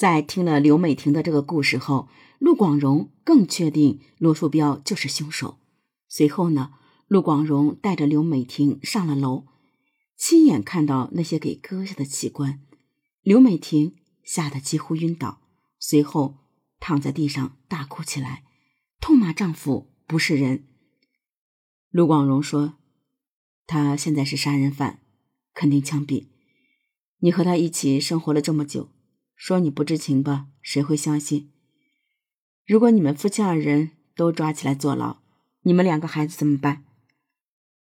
在听了刘美婷的这个故事后，陆广荣更确定罗树标就是凶手。随后呢，陆广荣带着刘美婷上了楼，亲眼看到那些给割下的器官，刘美婷吓得几乎晕倒，随后躺在地上大哭起来，痛骂丈夫不是人。陆广荣说：“他现在是杀人犯，肯定枪毙。你和他一起生活了这么久，说你不知情吧，谁会相信？如果你们夫妻二人都抓起来坐牢。”你们两个孩子怎么办？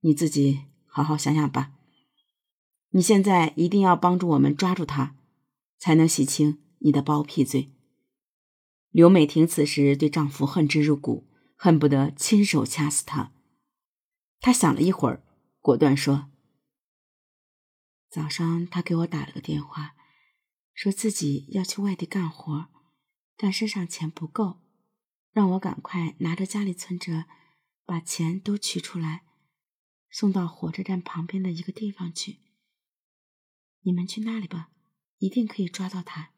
你自己好好想想吧。你现在一定要帮助我们抓住他，才能洗清你的包庇罪。刘美婷此时对丈夫恨之入骨，恨不得亲手掐死他。她想了一会儿，果断说：“早上他给我打了个电话，说自己要去外地干活，但身上钱不够，让我赶快拿着家里存折。”把钱都取出来，送到火车站旁边的一个地方去。你们去那里吧，一定可以抓到他。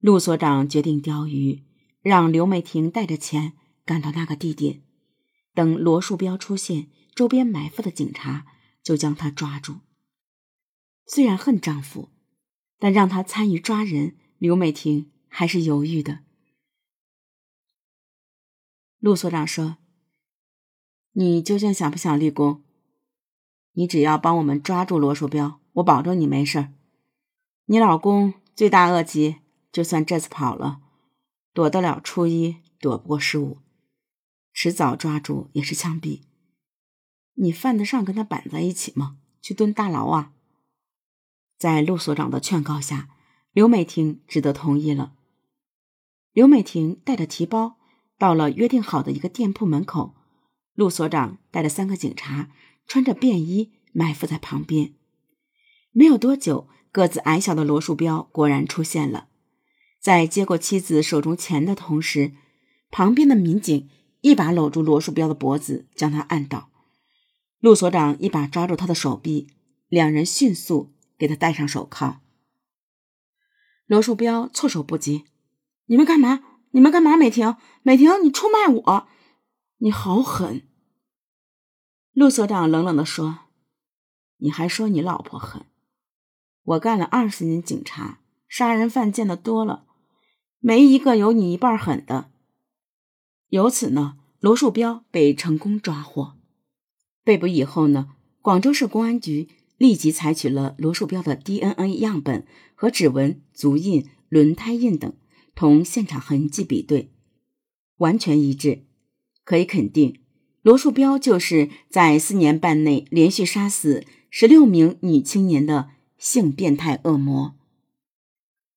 陆所长决定钓鱼，让刘美婷带着钱赶到那个地点。等罗树标出现，周边埋伏的警察就将他抓住。虽然恨丈夫，但让他参与抓人，刘美婷还是犹豫的。陆所长说。你究竟想不想立功？你只要帮我们抓住罗树标，我保证你没事儿。你老公罪大恶极，就算这次跑了，躲得了初一，躲不过十五，迟早抓住也是枪毙。你犯得上跟他绑在一起吗？去蹲大牢啊！在陆所长的劝告下，刘美婷只得同意了。刘美婷带着提包到了约定好的一个店铺门口。陆所长带着三个警察，穿着便衣埋伏在旁边。没有多久，个子矮小的罗树标果然出现了。在接过妻子手中钱的同时，旁边的民警一把搂住罗树标的脖子，将他按倒。陆所长一把抓住他的手臂，两人迅速给他戴上手铐。罗树标措手不及：“你们干嘛？你们干嘛？美婷，美婷，你出卖我！”你好狠！陆所长冷冷地说：“你还说你老婆狠？我干了二十年警察，杀人犯见得多了，没一个有你一半狠的。”由此呢，罗树标被成功抓获。被捕以后呢，广州市公安局立即采取了罗树标的 DNA 样本和指纹、足印、轮胎印等，同现场痕迹比对，完全一致。可以肯定，罗树标就是在四年半内连续杀死十六名女青年的性变态恶魔。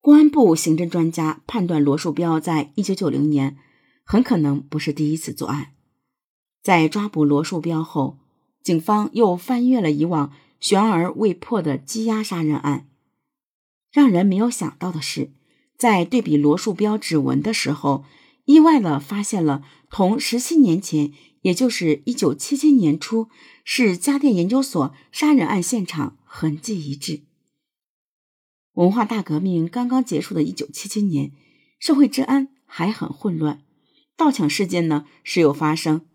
公安部刑侦专家判断，罗树标在一九九零年很可能不是第一次作案。在抓捕罗树标后，警方又翻阅了以往悬而未破的羁押杀人案。让人没有想到的是，在对比罗树标指纹的时候。意外的发现了同十七年前，也就是一九七七年初市家电研究所杀人案现场痕迹一致。文化大革命刚刚结束的一九七七年，社会治安还很混乱，盗抢事件呢时有发生。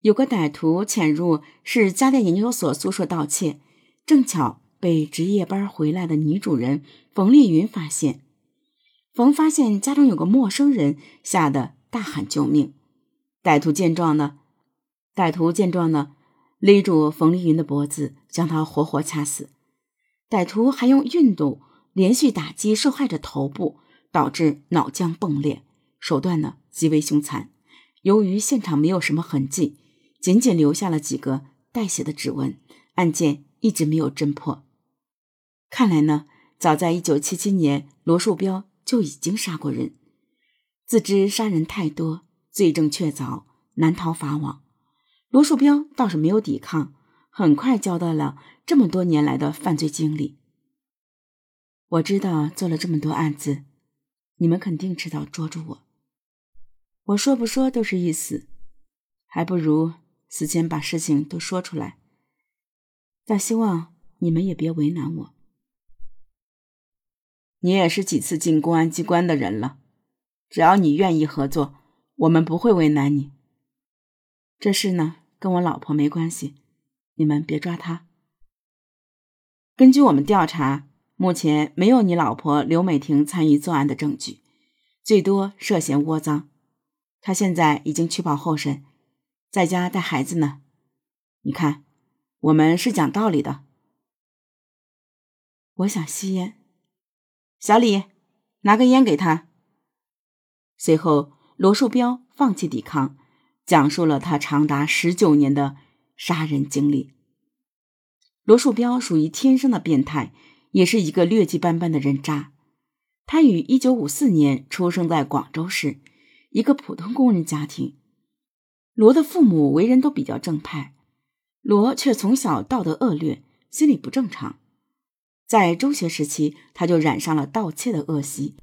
有个歹徒潜入市家电研究所宿舍盗窃，正巧被值夜班回来的女主人冯丽云发现。冯发现家中有个陌生人，吓得大喊救命。歹徒见状呢，歹徒见状呢，勒住冯丽云的脖子，将她活活掐死。歹徒还用熨斗连续打击受害者头部，导致脑浆迸裂，手段呢极为凶残。由于现场没有什么痕迹，仅仅留下了几个带血的指纹，案件一直没有侦破。看来呢，早在一九七七年，罗树标。就已经杀过人，自知杀人太多，罪证确凿，难逃法网。罗树标倒是没有抵抗，很快交代了这么多年来的犯罪经历。我知道做了这么多案子，你们肯定迟早捉住我。我说不说都是一死，还不如死前把事情都说出来。但希望你们也别为难我。你也是几次进公安机关的人了，只要你愿意合作，我们不会为难你。这事呢，跟我老婆没关系，你们别抓她。根据我们调查，目前没有你老婆刘美婷参与作案的证据，最多涉嫌窝赃。她现在已经取保候审，在家带孩子呢。你看，我们是讲道理的。我想吸烟。小李，拿根烟给他。随后，罗树标放弃抵抗，讲述了他长达十九年的杀人经历。罗树标属于天生的变态，也是一个劣迹斑斑的人渣。他于一九五四年出生在广州市一个普通工人家庭。罗的父母为人都比较正派，罗却从小道德恶劣，心理不正常。在中学时期，他就染上了盗窃的恶习，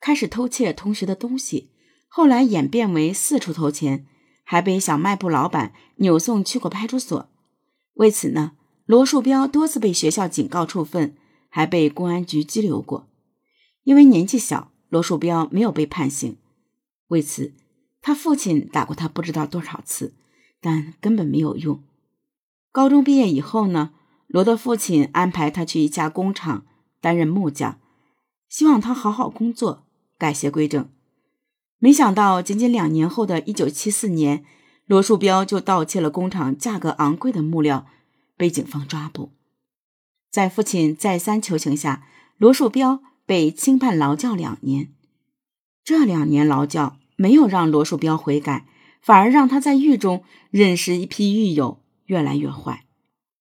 开始偷窃同学的东西，后来演变为四处偷钱，还被小卖部老板扭送去过派出所。为此呢，罗树标多次被学校警告处分，还被公安局拘留过。因为年纪小，罗树标没有被判刑。为此，他父亲打过他不知道多少次，但根本没有用。高中毕业以后呢？罗的父亲安排他去一家工厂担任木匠，希望他好好工作，改邪归正。没想到，仅仅两年后的一九七四年，罗树标就盗窃了工厂价格昂贵的木料，被警方抓捕。在父亲再三求情下，罗树标被轻判劳教两年。这两年劳教没有让罗树标悔改，反而让他在狱中认识一批狱友，越来越坏。